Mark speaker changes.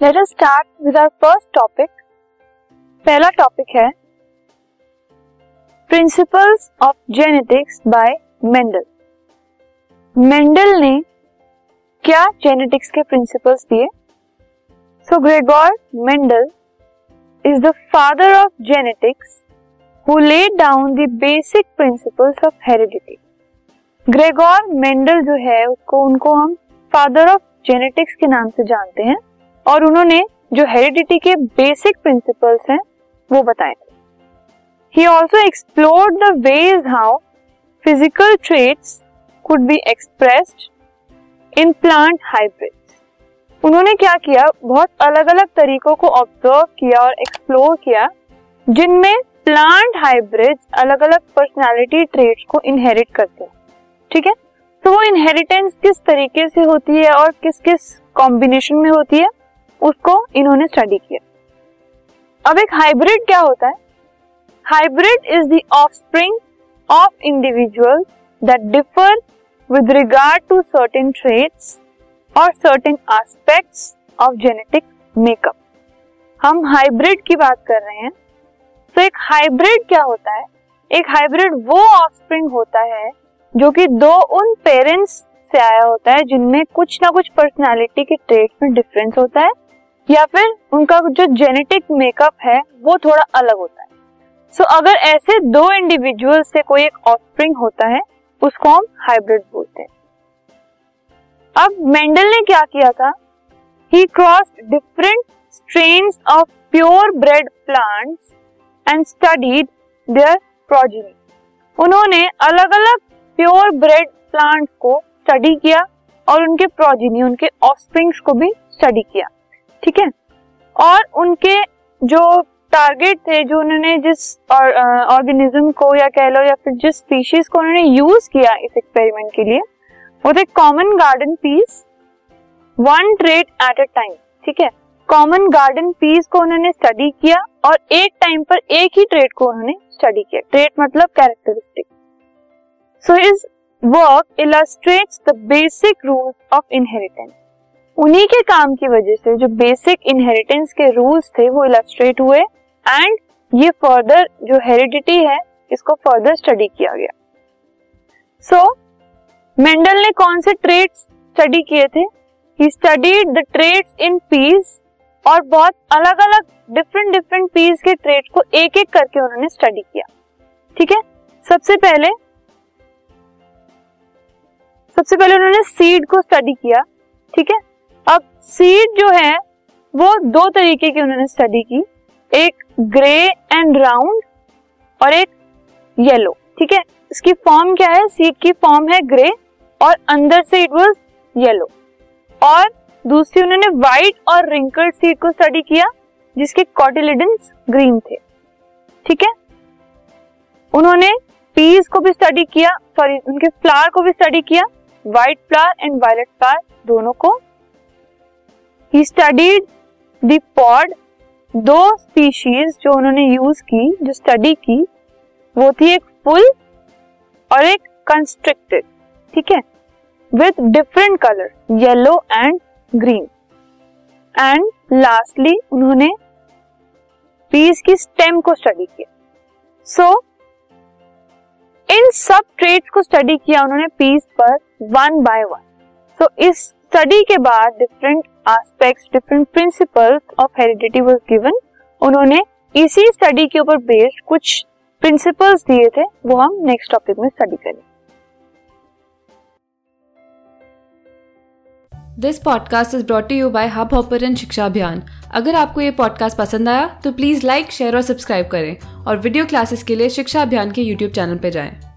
Speaker 1: Let us start with our first topic पहला topic है principles of genetics by Mendel Mendel ने क्या genetics के प्रिंसिपल्स दिए? So Gregor Mendel is the father of genetics who laid down the basic principles of heredity Gregor Mendel जो है, उसको, उनको हम फादर ऑफ़ जेनेटिक्स के नाम से जानते हैं। और उन्होंने जो हेरिडिटी के बेसिक प्रिंसिपल्स हैं, वो बताए he also explored the ways how physical traits could be expressed in plant hybrid उन्होंने क्या किया? बहुत अलग अलग तरीकों को ऑब्ज़र्व किया और एक्सप्लोर किया, जिनमें प्लांट हाइब्रिड अलग अलग पर्सनालिटी ट्रेट्स को इनहेरिट करते हैं। ठीक है? तो वो इनहेरिटेंस किस तरीके से होती है और किस किस कॉम्बिनेशन में होती है? उसको इन्होंने स्टडी किया। अब एक हाइब्रिड क्या होता है? Hybrid is the offspring of individual that differ with regard to certain traits और certain aspects of genetic makeup हम हाइब्रिड की बात कर रहे हैं। तो एक हाइब्रिड क्या होता है? एक हाइब्रिड वो ऑफस्प्रिंग होता है जो कि दो उन पेरेंट्स से आया होता है जिनमें कुछ ना कुछ पर्सनालिटी के ट्रेट में डिफरेंस होता है। या फिर उनका जो जेनेटिक मेकअप है वो थोड़ा अलग होता है। सो so, अगर ऐसे दो इंडिविजुअल से कोई एक ऑफस्प्रिंग होता है उसको हम हाइब्रिड बोलते हैं। अब मेंडल ने क्या किया था? He cross different strains of pure bred plants and studied their progeny उन्होंने अलग अलग प्योर ब्रेड प्लांट्स को स्टडी किया और उनके प्रोजिनी उनके ऑफस्प्रिंग्स को भी स्टडी किया। ठीक है? और उनके जो टारगेट थे, जो उन्होंने जिस ऑर्गेनिज्म को या कह लो या फिर जिस स्पीशीज को उन्होंने यूज़ किया इस एक्सपेरिमेंट के लिए, वो थे common garden peas one trait at a time ठीक है? कॉमन गार्डन पीस को उन्होंने स्टडी किया और एक टाइम पर एक ही ट्रेड को उन्होंने स्टडी किया। ट्रेड मतलब characteristic so his work illustrates the basic rules of inheritance उन्हीं के काम की वजह से जो बेसिक इनहेरिटेंस के रूल्स थे वो इलस्ट्रेट हुए एंड ये फर्दर जो हेरिडिटी है इसको फर्दर स्टडी किया गया। सो so, मेंडल ने कौन से ट्रेड्स स्टडी किए थे? He studied the traits in peas और बहुत अलग अलग डिफरेंट डिफरेंट पीस के ट्रेड को एक एक करके उन्होंने स्टडी किया। ठीक है? सबसे पहले सबसे पहले उन्होंने सीड को स्टडी किया। ठीक है? अब सीड जो है, वो दो तरीके की उन्होंने स्टडी की। एक ग्रे एंड राउंड और एक येलो ठीक है? इसकी फॉर्म क्या है? सीड की फॉर्म है ग्रे और अंदर से इट वाज येलो और दूसरी उन्होंने व्हाइट और रिंकल्ड सीड को स्टडी किया, जिसके कॉटिलिडेंस ग्रीन थे। ठीक है? उन्होंने पीस को भी स्टडी किया सॉरी उनके फ्लावर को भी स्टडी किया white flower and violet flower दोनों को ही स्टडीड द पॉड दो स्पीशीज जो उन्होंने यूज़ की जो स्टडी की वो थी एक फुल और एक कंस्ट्रक्टेड ठीक है? With different colour yellow and green and lastly उन्होंने पीस की स्टेम को स्टडी किया. सो so, इन सब ट्रेड्स को स्टडी किया उन्होंने पीस पर वन बाय वन सो इस स्टडी के बाद different aspects different principles of heredity was given उन्होंने इसी स्टडी के ऊपर बेस्ड कुछ प्रिंसिपल्स दिए थे, वो हम नेक्स्ट टॉपिक में स्टडी करेंगे।
Speaker 2: This podcast is brought you by Hub Hopper Shiksha Abhiyan अगर आपको ये पॉडकास्ट पसंद आया तो प्लीज़ लाइक शेयर और सब्सक्राइब करें और वीडियो क्लासेस के लिए शिक्षा अभियान के यूट्यूब चैनल पर जाएँ।